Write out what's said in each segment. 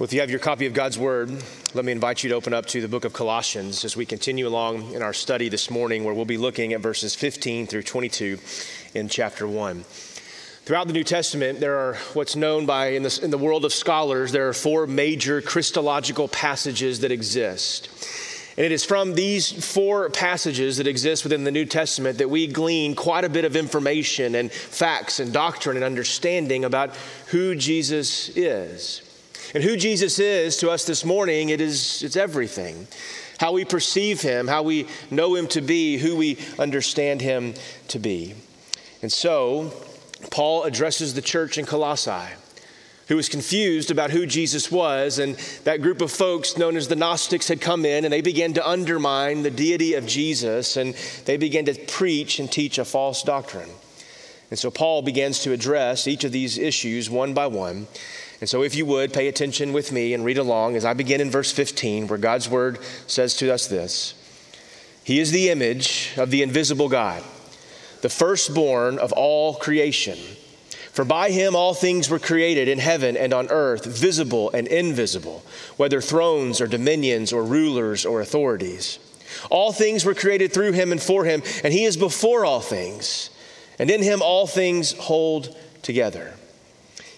Well, if you have your copy of God's Word, let me invite you to open up to the book of Colossians as we continue along in our study this morning, where we'll be looking at verses 15 through 22 in chapter 1. Throughout the New Testament, there are what's known by, in, in the world of scholars, there are four major Christological passages that exist. And it is from these four passages that exist within the New Testament that we glean quite a bit of information and facts and doctrine and understanding about who Jesus is. And who Jesus is to us this morning, it is it's everything. How we perceive him, how we know him to be, who we understand him to be. And so, Paul addresses the church in Colossae who was confused about who Jesus was. And that group of folks, known as the Gnostics, had come in and they began to undermine the deity of Jesus and they began to preach and teach a false doctrine. And so Paul begins to address each of these issues one by one. And so, if you would, pay attention with me and read along as I begin in verse 15, where God's word says to us this He is the image of the invisible God, the firstborn of all creation. For by him all things were created in heaven and on earth, visible and invisible, whether thrones or dominions or rulers or authorities. All things were created through him and for him, and he is before all things, and in him all things hold together.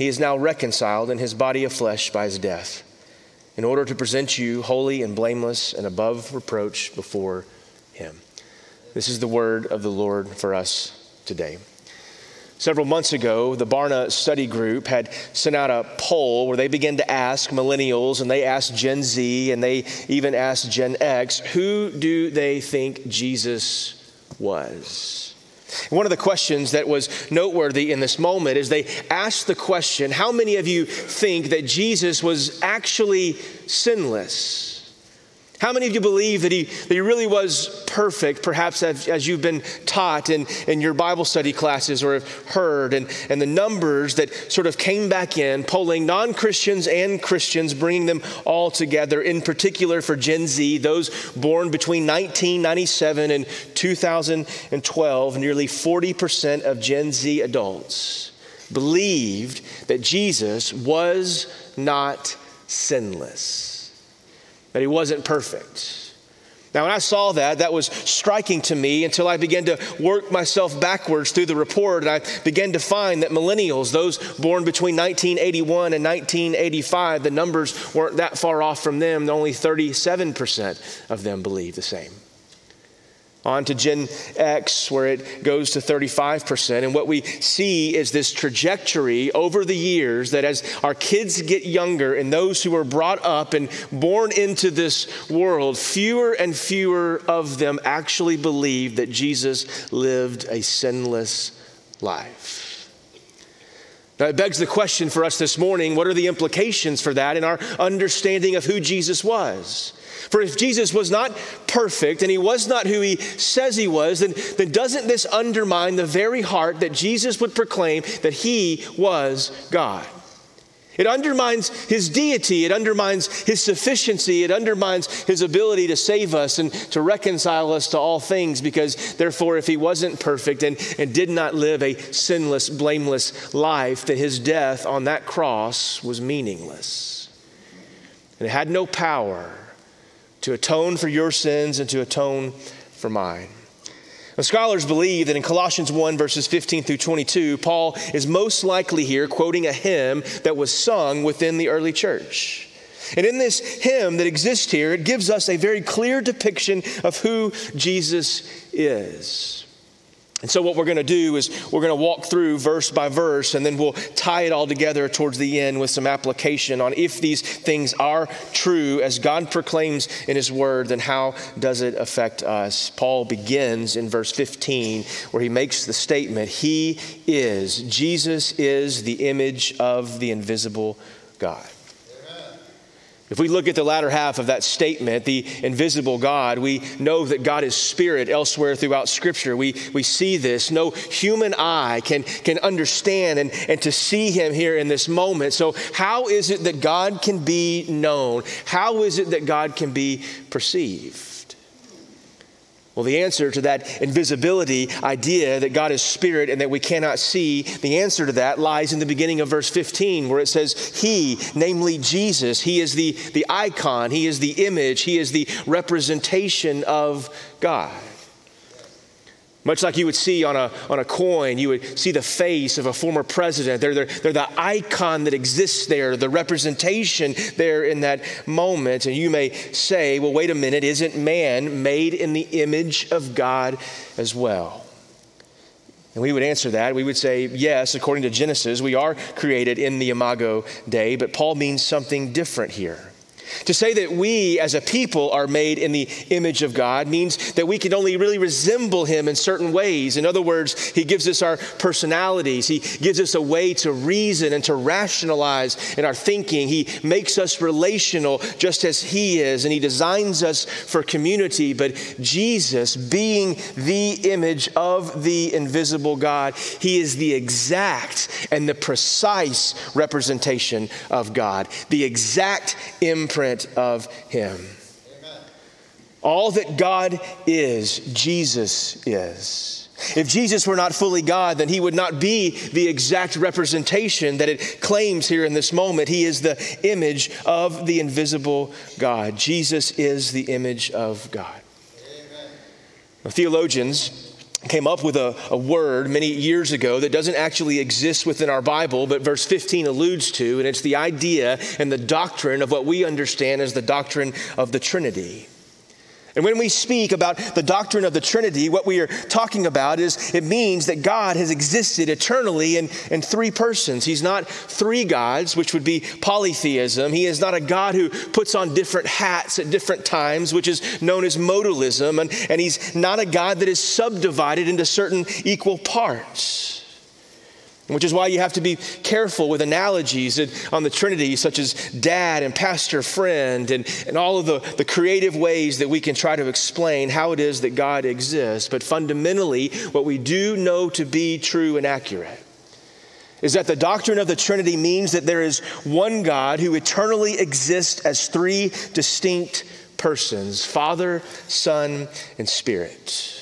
he is now reconciled in his body of flesh by his death, in order to present you holy and blameless and above reproach before him. This is the word of the Lord for us today. Several months ago, the Barna Study Group had sent out a poll where they began to ask millennials and they asked Gen Z and they even asked Gen X, who do they think Jesus was? One of the questions that was noteworthy in this moment is they asked the question How many of you think that Jesus was actually sinless? How many of you believe that he, that he really was perfect, perhaps as, as you've been taught in, in your Bible study classes or have heard, and, and the numbers that sort of came back in, polling non Christians and Christians, bringing them all together, in particular for Gen Z, those born between 1997 and 2012, nearly 40% of Gen Z adults believed that Jesus was not sinless that he wasn't perfect. Now, when I saw that, that was striking to me until I began to work myself backwards through the report and I began to find that millennials, those born between 1981 and 1985, the numbers weren't that far off from them. Only 37% of them believe the same on to Gen X, where it goes to 35%. And what we see is this trajectory over the years that as our kids get younger and those who are brought up and born into this world, fewer and fewer of them actually believe that Jesus lived a sinless life. Now, it begs the question for us this morning what are the implications for that in our understanding of who Jesus was? For if Jesus was not perfect and he was not who he says he was, then, then doesn't this undermine the very heart that Jesus would proclaim that he was God? It undermines his deity. It undermines his sufficiency. It undermines his ability to save us and to reconcile us to all things because, therefore, if he wasn't perfect and, and did not live a sinless, blameless life, then his death on that cross was meaningless. And it had no power to atone for your sins and to atone for mine. Now, scholars believe that in Colossians 1, verses 15 through 22, Paul is most likely here quoting a hymn that was sung within the early church. And in this hymn that exists here, it gives us a very clear depiction of who Jesus is. And so, what we're going to do is we're going to walk through verse by verse, and then we'll tie it all together towards the end with some application on if these things are true as God proclaims in His Word, then how does it affect us? Paul begins in verse 15, where he makes the statement He is, Jesus is the image of the invisible God. If we look at the latter half of that statement, the invisible God, we know that God is spirit elsewhere throughout Scripture. We, we see this. No human eye can, can understand and, and to see him here in this moment. So, how is it that God can be known? How is it that God can be perceived? Well, the answer to that invisibility idea that God is spirit and that we cannot see, the answer to that lies in the beginning of verse 15, where it says, He, namely Jesus, He is the, the icon, He is the image, He is the representation of God. Much like you would see on a, on a coin, you would see the face of a former president. They're, they're, they're the icon that exists there, the representation there in that moment. And you may say, well, wait a minute, isn't man made in the image of God as well? And we would answer that. We would say, yes, according to Genesis, we are created in the imago Dei, but Paul means something different here. To say that we as a people are made in the image of God means that we can only really resemble Him in certain ways. In other words, He gives us our personalities, He gives us a way to reason and to rationalize in our thinking. He makes us relational just as He is, and He designs us for community. But Jesus, being the image of the invisible God, He is the exact and the precise representation of God, the exact imprint imprint of him. Amen. All that God is, Jesus is. If Jesus were not fully God, then he would not be the exact representation that it claims here in this moment. He is the image of the invisible God. Jesus is the image of God. Now, theologians came up with a, a, word many years ago that doesn't actually exist within our Bible, but verse 15 alludes to, and it's the idea and the doctrine of what we understand as the doctrine of the Trinity. And when we speak about the doctrine of the Trinity, what we are talking about is it means that God has existed eternally in, in three persons. He's not three gods, which would be polytheism. He is not a God who puts on different hats at different times, which is known as modalism. And, and he's not a God that is subdivided into certain equal parts which is why you have to be careful with analogies on the Trinity, such as dad and pastor friend, and, and all of the, the creative ways that we can try to explain how it is that God exists. But fundamentally, what we do know to be true and accurate is that the doctrine of the Trinity means that there is one God who eternally exists as three distinct persons Father, Son, and Spirit.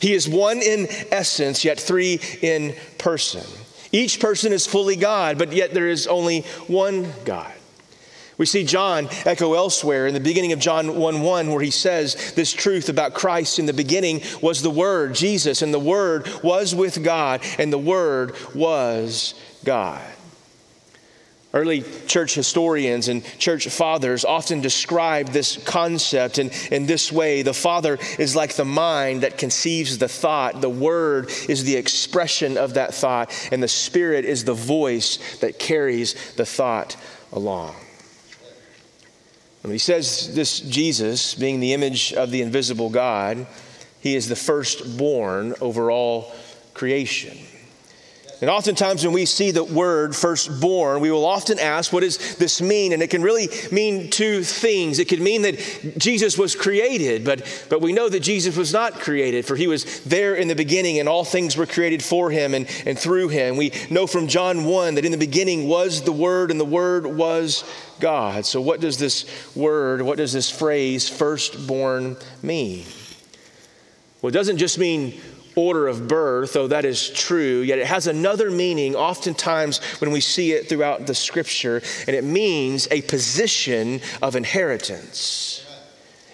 He is one in essence, yet three in person. Each person is fully God, but yet there is only one God. We see John echo elsewhere in the beginning of John 1 1, where he says this truth about Christ in the beginning was the Word, Jesus, and the Word was with God, and the Word was God. Early church historians and church fathers often describe this concept in, in this way. The Father is like the mind that conceives the thought, the Word is the expression of that thought, and the Spirit is the voice that carries the thought along. When he says this Jesus, being the image of the invisible God, he is the firstborn over all creation. And oftentimes, when we see the word firstborn, we will often ask, What does this mean? And it can really mean two things. It could mean that Jesus was created, but, but we know that Jesus was not created, for he was there in the beginning, and all things were created for him and, and through him. We know from John 1 that in the beginning was the Word, and the Word was God. So, what does this word, what does this phrase, firstborn, mean? Well, it doesn't just mean order of birth, though that is true, yet it has another meaning oftentimes when we see it throughout the scripture, and it means a position of inheritance.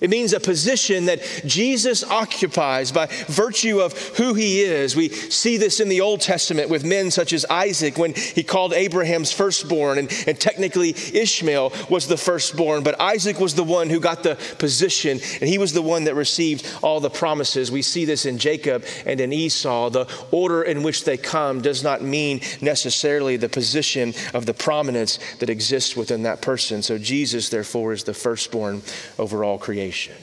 It means a position that Jesus occupies by virtue of who he is. We see this in the Old Testament with men such as Isaac when he called Abraham's firstborn, and, and, technically Ishmael was the firstborn, but Isaac was the one who got the position, and he was the one that received all the promises. We see this in Jacob and in Esau. The order in which they come does not mean necessarily the position of the prominence that exists within that person. So Jesus, therefore, is the firstborn over all creation creation.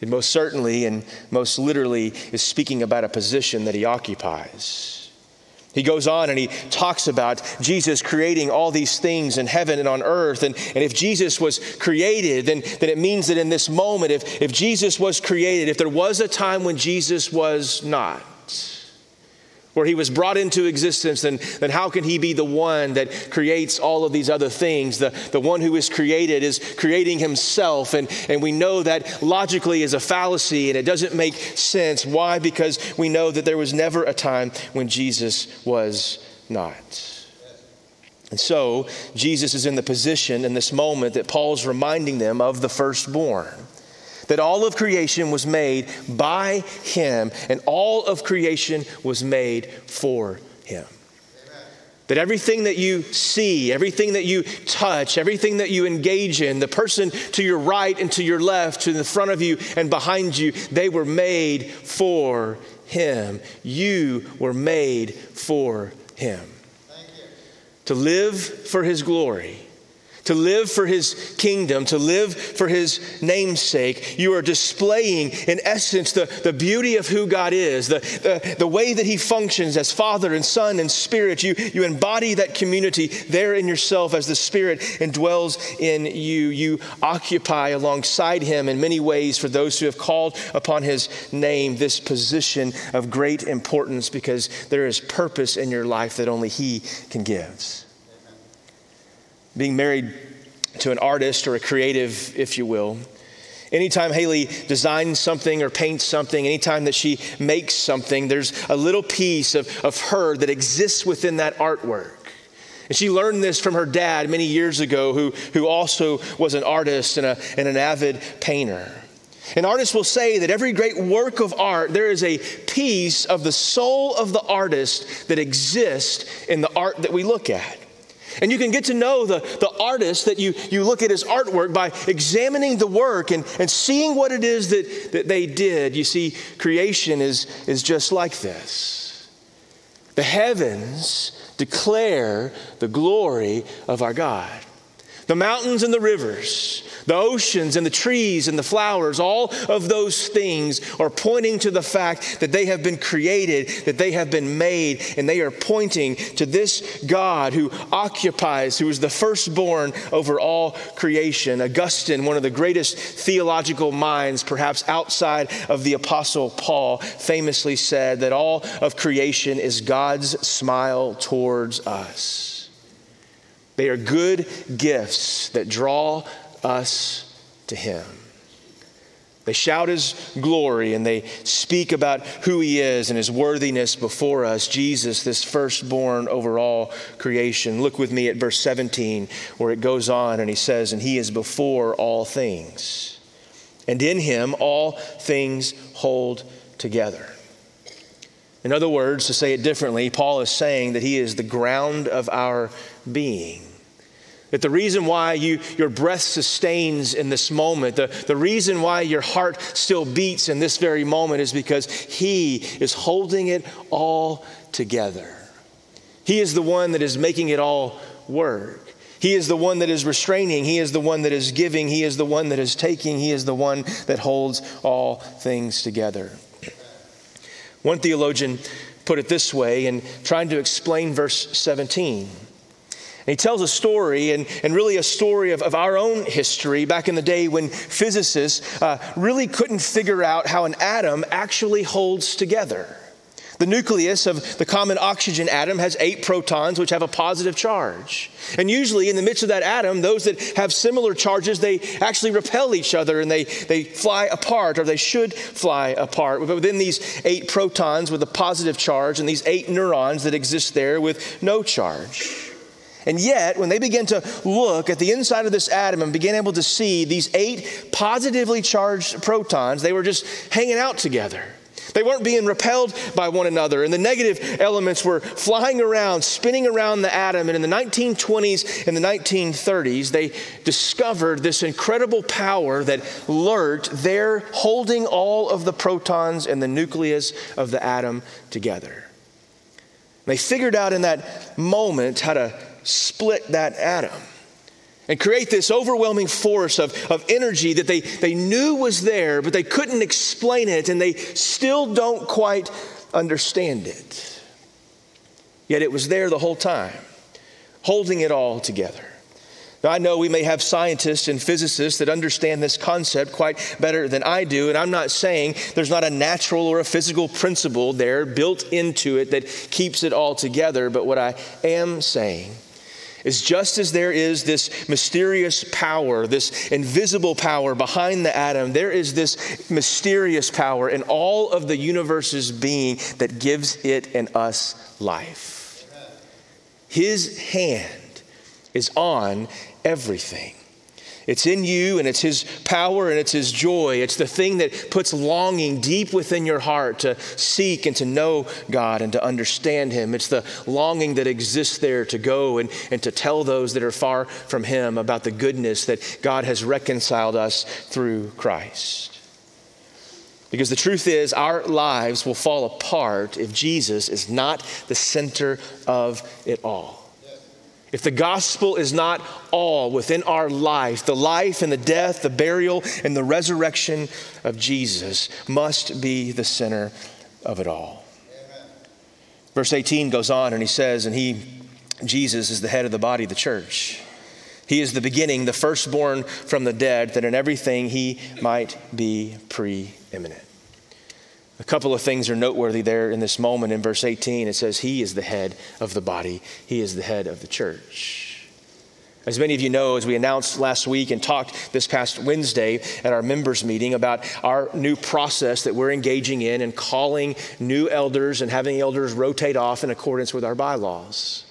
It most certainly and most literally is speaking about a position that he occupies. He goes on and he talks about Jesus creating all these things in heaven and on earth. And, and if Jesus was created, then, then it means that in this moment, if, if Jesus was created, if there was a time when Jesus was not, where he was brought into existence, then, then how can he be the one that creates all of these other things? The, the one who is created is creating himself. And, and we know that logically is a fallacy and it doesn't make sense. Why? Because we know that there was never a time when Jesus was not. And so Jesus is in the position in this moment that Paul's reminding them of the firstborn that all of creation was made by him and all of creation was made for him. That everything that you see, everything that you touch, everything that you engage in, the person to your right and to your left, to the front of you and behind you, they were made for Him. You were made for Him. To live for His glory to live for his kingdom, to live for his namesake. You are displaying, in essence, the, the beauty of who God is, the, the, the way that he functions as Father and Son and Spirit. You, you embody that community there in yourself as the Spirit indwells in you. You occupy alongside him in many ways for those who have called upon his name this position of great importance because there is purpose in your life that only he can give being married to an artist or a creative, if you will. Anytime Haley designs something or paints something, anytime that she makes something, there's a little piece of, of her that exists within that artwork. And she learned this from her dad many years ago, who, who also was an artist and, a, and an avid painter. An artist will say that every great work of art, there is a piece of the soul of the artist that exists in the art that we look at. And you can get to know the, the artist that you, you look at his artwork by examining the work and, and seeing what it is that, that they did. You see, creation is, is just like this. The heavens declare the glory of our God. The mountains and the rivers, the oceans and the trees and the flowers, all of those things are pointing to the fact that they have been created, that they have been made, and they are pointing to this God who occupies, who is the firstborn over all creation. Augustine, one of the greatest theological minds, perhaps outside of the Apostle Paul, famously said that all of creation is God's smile towards us. They are good gifts that draw us to Him. They shout His glory and they speak about who He is and His worthiness before us. Jesus, this firstborn over all creation. Look with me at verse 17 where it goes on and He says, And He is before all things. And in Him all things hold together. In other words, to say it differently, Paul is saying that He is the ground of our being. That the reason why you, your breath sustains in this moment, the, the reason why your heart still beats in this very moment is because He is holding it all together. He is the one that is making it all work. He is the one that is restraining. He is the one that is giving. He is the one that is taking. He is the one that holds all things together. One theologian put it this way in trying to explain verse 17. And he tells a story, and, and really a story of, of our own history back in the day when physicists uh, really couldn't figure out how an atom actually holds together. The nucleus of the common oxygen atom has eight protons, which have a positive charge. And usually, in the midst of that atom, those that have similar charges, they actually repel each other and they, they fly apart, or they should fly apart. But within these eight protons with a positive charge and these eight neutrons that exist there with no charge. And yet, when they began to look at the inside of this atom and began able to see these eight positively charged protons, they were just hanging out together. They weren't being repelled by one another, and the negative elements were flying around, spinning around the atom. And in the 1920s and the 1930s, they discovered this incredible power that lurked there, holding all of the protons and the nucleus of the atom together. They figured out in that moment how to split that atom and create this overwhelming force of, of energy that they, they knew was there, but they couldn't explain it, and they still don't quite understand it. yet it was there the whole time, holding it all together. Now, I know we may have scientists and physicists that understand this concept quite better than I do, and I'm not saying there's not a natural or a physical principle there built into it that keeps it all together, but what I am saying is just as there is this mysterious power, this invisible power behind the atom, there is this mysterious power in all of the universe's being that gives it and us life. His hand is on everything. It's in you and it's His power and it's His joy. It's the thing that puts longing deep within your heart to seek and to know God and to understand Him. It's the longing that exists there to go and, and to tell those that are far from Him about the goodness that God has reconciled us through Christ. Because the truth is, our lives will fall apart if Jesus is not the center of it all. If the gospel is not all within our life, the life and the death, the burial and the resurrection of Jesus must be the center of it all. Amen. Verse 18 goes on and he says, And he, Jesus, is the head of the body, of the church. He is the beginning, the firstborn from the dead, that in everything he might be preeminent. A couple of things are noteworthy there in this moment in verse 18. It says, He is the head of the body, He is the head of the church. As many of you know, as we announced last week and talked this past Wednesday at our members' meeting about our new process that we're engaging in and calling new elders and having elders rotate off in accordance with our bylaws.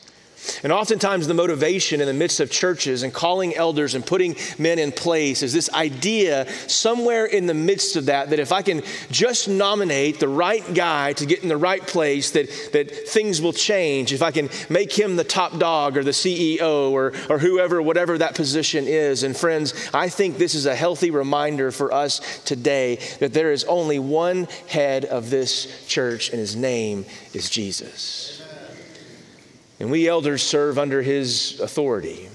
And oftentimes, the motivation in the midst of churches and calling elders and putting men in place is this idea somewhere in the midst of that that if I can just nominate the right guy to get in the right place, that, that things will change. If I can make him the top dog or the CEO or, or whoever, whatever that position is. And friends, I think this is a healthy reminder for us today that there is only one head of this church, and his name is Jesus. And we elders serve under his authority.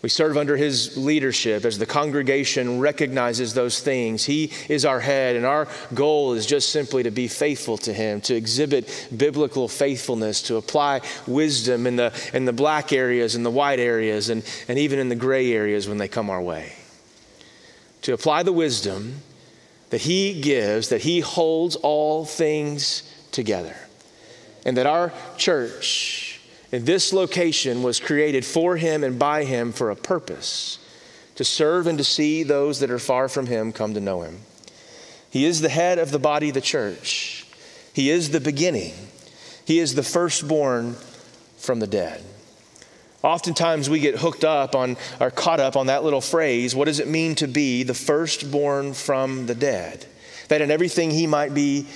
We serve under his leadership as the congregation recognizes those things. He is our head, and our goal is just simply to be faithful to him, to exhibit biblical faithfulness, to apply wisdom in the, in the black areas, in the white areas, and, and even in the gray areas when they come our way. To apply the wisdom that he gives, that he holds all things together, and that our church, and this location was created for him and by him for a purpose to serve and to see those that are far from him come to know him. He is the head of the body, the church. He is the beginning. He is the firstborn from the dead. Oftentimes we get hooked up on or caught up on that little phrase what does it mean to be the firstborn from the dead? That in everything he might be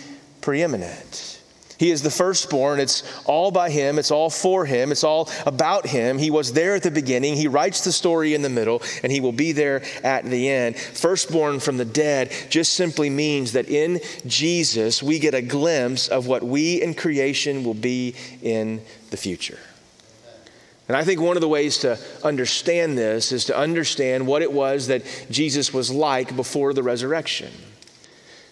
preeminent. He is the firstborn. It's all by him. It's all for him. It's all about him. He was there at the beginning. He writes the story in the middle, and he will be there at the end. Firstborn from the dead just simply means that in Jesus, we get a glimpse of what we in creation will be in the future. And I think one of the ways to understand this is to understand what it was that Jesus was like before the resurrection.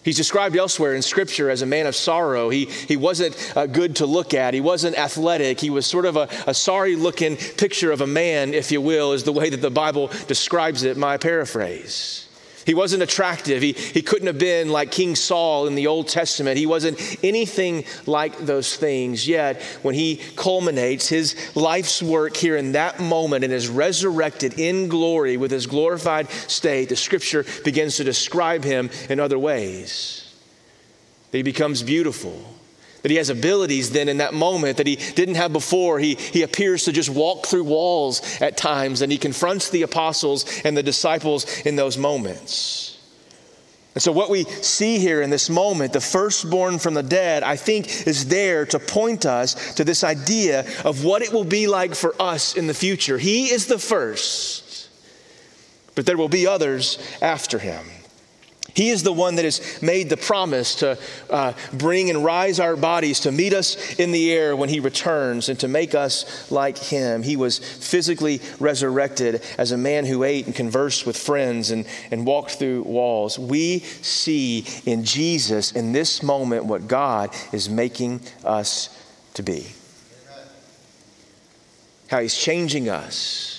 He's described elsewhere in Scripture as a man of sorrow. He, he wasn't uh, good to look at. He wasn't athletic. He was sort of a, a sorry looking picture of a man, if you will, is the way that the Bible describes it, my paraphrase. He wasn't attractive. He, he couldn't have been like King Saul in the Old Testament. He wasn't anything like those things. Yet, when he culminates his life's work here in that moment and is resurrected in glory with his glorified state, the scripture begins to describe him in other ways. That he becomes beautiful that he has abilities then in that moment that he didn't have before. He, he appears to just walk through walls at times and he confronts the apostles and the disciples in those moments. And so, what we see here in this moment, the firstborn from the dead, I think is there to point us to this idea of what it will be like for us in the future. He is the first, but there will be others after him. He is the one that has made the promise to uh, bring and rise our bodies, to meet us in the air when He returns, and to make us like Him. He was physically resurrected as a man who ate and conversed with friends and, and walked through walls. We see in Jesus, in this moment, what God is making us to be. how He's changing us.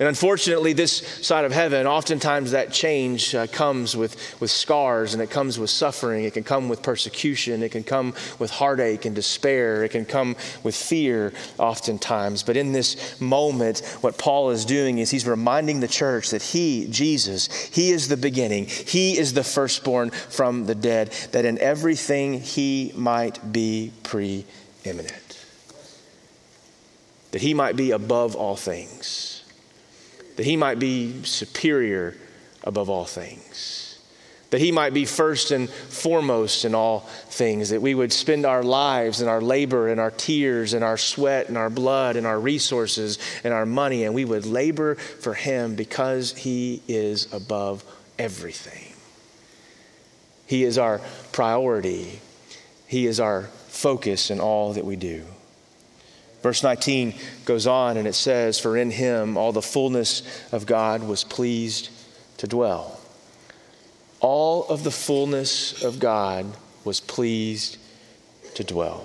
And unfortunately, this side of heaven, oftentimes that change uh, comes with, with scars and it comes with suffering. It can come with persecution. It can come with heartache and despair. It can come with fear, oftentimes. But in this moment, what Paul is doing is he's reminding the church that he, Jesus, he is the beginning, he is the firstborn from the dead, that in everything he might be preeminent, that he might be above all things that he might be superior above all things, that he might be first and foremost in all things, that we would spend our lives and our labor and our tears and our sweat and our blood and our resources and our money, and we would labor for him because he is above everything. He is our priority, he is our focus in all that we do. Verse 19 goes on and it says, For in him all the fullness of God was pleased to dwell. All of the fullness of God was pleased to dwell.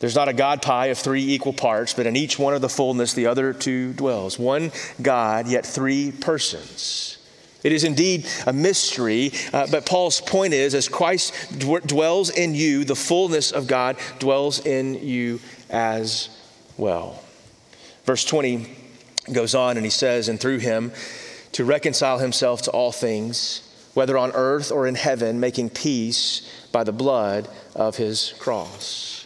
There's not a God pie of three equal parts, but in each one of the fullness, the other two dwells. One God, yet three persons. It is indeed a mystery, uh, but Paul's point is as Christ d- dwells in you, the fullness of God dwells in you as well. Verse 20 goes on and he says, And through him to reconcile himself to all things, whether on earth or in heaven, making peace by the blood of his cross.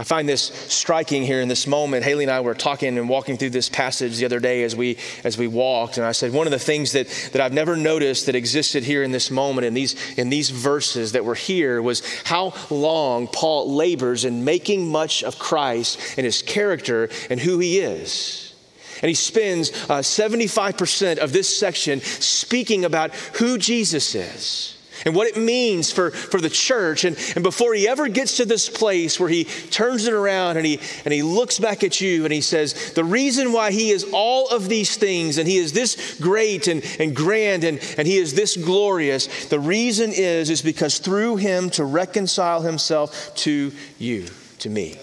I find this striking here in this moment. Haley and I were talking and walking through this passage the other day as we as we walked, and I said one of the things that that I've never noticed that existed here in this moment in these in these verses that were here was how long Paul labors in making much of Christ and his character and who he is. And he spends uh, 75% of this section speaking about who Jesus is and what it means for, for the church. And, and before he ever gets to this place where he turns it around and he, and he looks back at you and he says, The reason why he is all of these things and he is this great and, and grand and, and he is this glorious, the reason is, is because through him to reconcile himself to you, to me.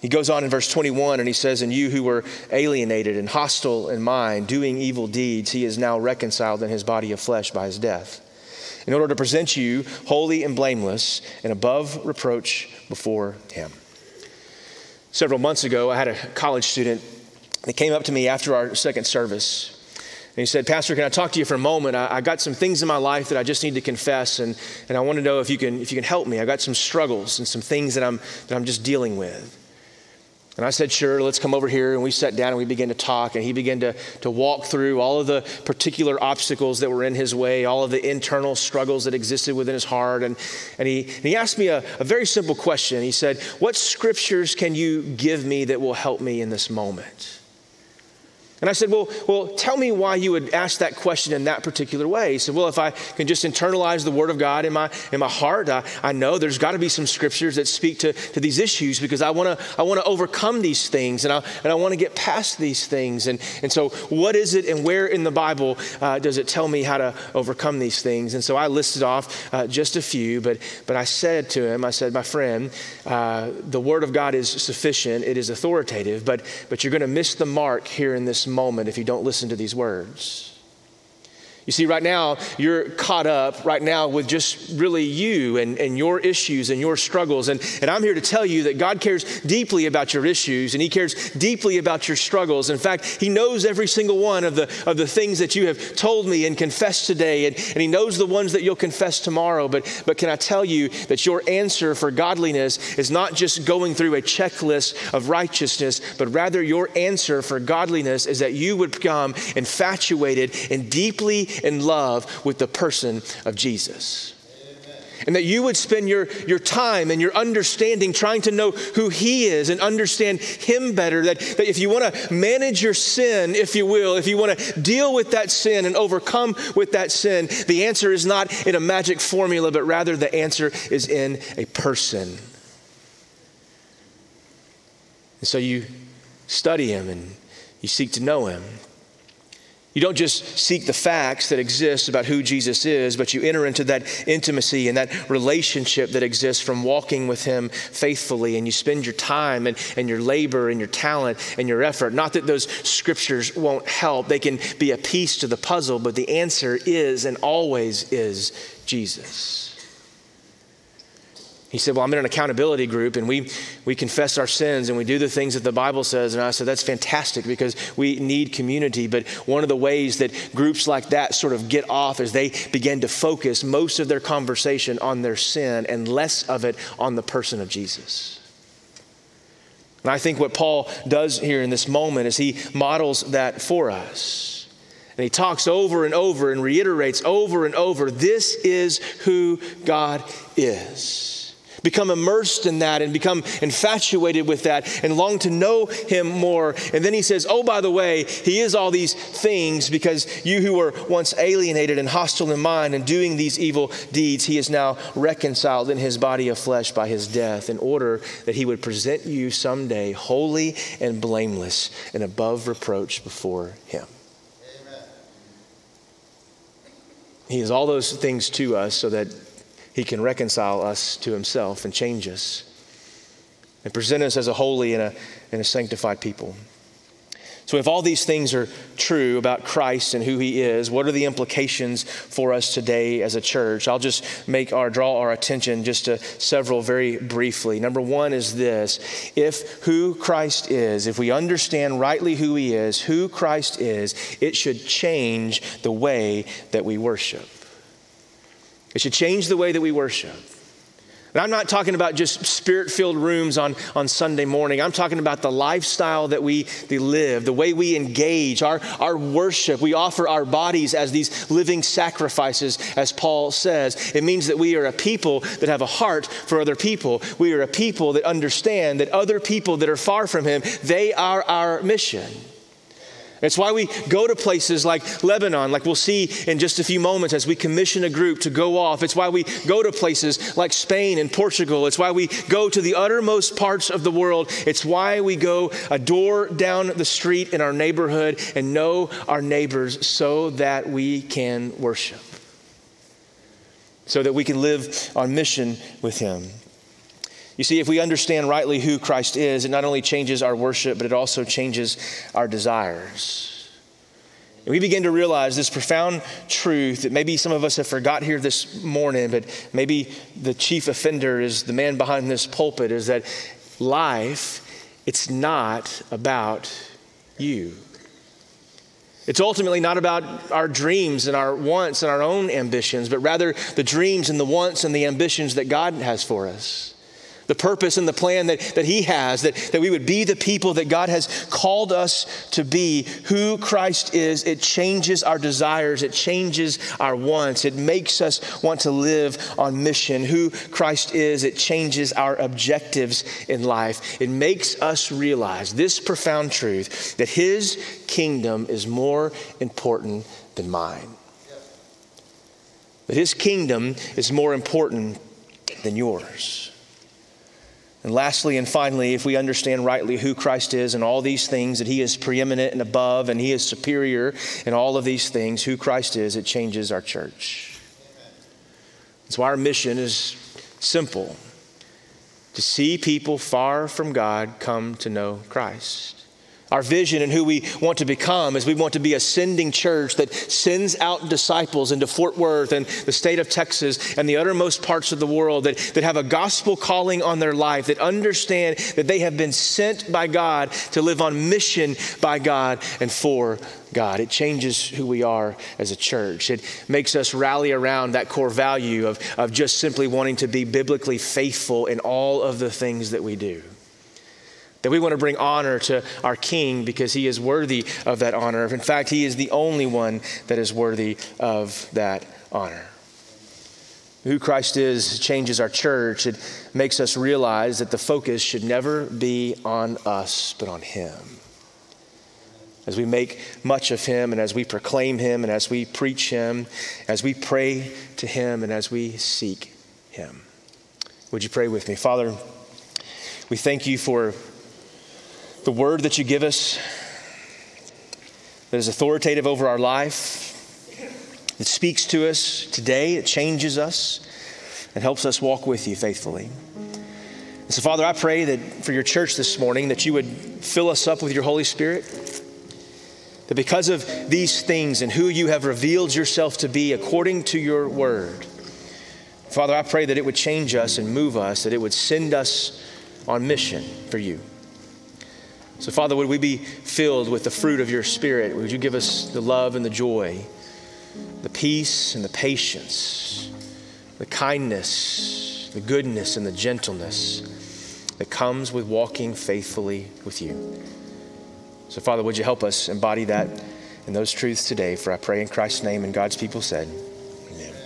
He goes on in verse 21 and he says, And you who were alienated and hostile in mind, doing evil deeds, he is now reconciled in his body of flesh by his death, in order to present you holy and blameless and above reproach before him. Several months ago, I had a college student that came up to me after our second service. And he said, Pastor, can I talk to you for a moment? I, I, got some things in my life that I just need to confess, and, and I want to know if you, can, if you can help me. I've got some struggles and some things that I'm, that I'm just dealing with. And I said, Sure, let's come over here. And we sat down and we began to talk. And he began to, to walk through all of the particular obstacles that were in his way, all of the internal struggles that existed within his heart. And, and, he, and he asked me a, a very simple question. He said, What scriptures can you give me that will help me in this moment? And I said, well, well, tell me why you would ask that question in that particular way. He said, Well, if I can just internalize the Word of God in my, in my heart, I, I know there's got to be some scriptures that speak to, to these issues because I want to I wanna overcome these things and I, and I want to get past these things. And, and so, what is it and where in the Bible uh, does it tell me how to overcome these things? And so, I listed off uh, just a few, but, but I said to him, I said, My friend, uh, the Word of God is sufficient, it is authoritative, but, but you're going to miss the mark here in this moment if you don't listen to these words. You see, right now, you're caught up right now with just really you and, and your issues and your struggles. And, and I'm here to tell you that God cares deeply about your issues and He cares deeply about your struggles. In fact, He knows every single one of the, of the things that you have told me and confessed today. And, and He knows the ones that you'll confess tomorrow. But, but can I tell you that your answer for godliness is not just going through a checklist of righteousness, but rather your answer for godliness is that you would become infatuated and deeply in love with the person of Jesus. And that you would spend your, your time and your understanding trying to know who He is and understand Him better. That, that if you want to manage your sin, if you will, if you want to deal with that sin and overcome with that sin, the answer is not in a magic formula, but rather the answer is in a person. And so you study Him and you seek to know Him. You don't just seek the facts that exist about who Jesus is, but you enter into that intimacy and that relationship that exists from walking with Him faithfully. And you spend your time and, and your labor and your talent and your effort. Not that those scriptures won't help, they can be a piece to the puzzle, but the answer is and always is Jesus. He said, Well, I'm in an accountability group and we, we confess our sins and we do the things that the Bible says. And I said, That's fantastic because we need community. But one of the ways that groups like that sort of get off is they begin to focus most of their conversation on their sin and less of it on the person of Jesus. And I think what Paul does here in this moment is he models that for us. And he talks over and over and reiterates over and over this is who God is. Become immersed in that and become infatuated with that and long to know him more. And then he says, Oh, by the way, he is all these things because you who were once alienated and hostile in mind and doing these evil deeds, he is now reconciled in his body of flesh by his death in order that he would present you someday holy and blameless and above reproach before him. He is all those things to us so that he can reconcile us to Himself and change us and present us as a holy and a, and a sanctified people. So, if all these things are true about Christ and who He is, what are the implications for us today as a church? I'll just make our draw our attention just to several very briefly. Number one is this: if who Christ is, if we understand rightly who He is, who Christ is, it should change the way that we worship. It should change the way that we worship. And I'm not talking about just spirit filled rooms on, on Sunday morning. I'm talking about the lifestyle that we, live, the way we engage, our, our worship. We offer our bodies as these living sacrifices, as Paul says. It means that we are a people that have a heart for other people. We are a people that understand that other people that are far from Him, they are our mission. It's why we go to places like Lebanon, like we'll see in just a few moments as we commission a group to go off. It's why we go to places like Spain and Portugal. It's why we go to the uttermost parts of the world. It's why we go a door down the street in our neighborhood and know our neighbors so that we can worship, so that we can live on mission with Him. You see, if we understand rightly who Christ is, it not only changes our worship, but it also changes our desires. And we begin to realize this profound truth that maybe some of us have forgot here this morning, but maybe the chief offender is the man behind this pulpit, is that life, it's not about you. It's ultimately not about our dreams and our wants and our own ambitions, but rather the dreams and the wants and the ambitions that God has for us the purpose and the plan that, that He has, that, that we would be the people that God has called us to be, who Christ is. It changes our desires, it changes our wants, it makes us want to live on mission. Who Christ is, it changes our objectives in life. It makes us realize this profound truth that His kingdom is more important than mine. That His kingdom is more important than yours. And lastly and finally, if we understand rightly who Christ is and all these things, that he is preeminent and above and he is superior in all of these things, who Christ is, it changes our church. That's why our mission is simple to see people far from God come to know Christ. Our vision and who we want to become is we want to be a sending church that sends out disciples into Fort Worth and the state of Texas and the uttermost parts of the world that, that have a gospel calling on their life, that understand that they have been sent by God to live on mission by God and for God. It changes who we are as a church. It makes us rally around that core value of, of just simply wanting to be biblically faithful in all of the things that we do. That we want to bring honor to our King because he is worthy of that honor. In fact, he is the only one that is worthy of that honor. Who Christ is changes our church. It makes us realize that the focus should never be on us, but on him. As we make much of him and as we proclaim him and as we preach him, as we pray to him and as we seek him. Would you pray with me? Father, we thank you for the word that you give us. that is authoritative over our life, that speaks to us today, it changes us, and helps us walk with you faithfully. And so, Father, I pray that for your church this morning, that you would fill us up with your Holy Spirit. That because of these things and who you have revealed yourself to be according to your word, Father, I pray that it would change us and move us, that it would send us on mission for you. So, Father, would we be filled with the fruit of your Spirit? Would you give us the love and the joy, the peace and the patience, the kindness, the goodness and the gentleness that comes with walking faithfully with you? So, Father, would you help us embody that and those truths today? For I pray in Christ's name, and God's people said,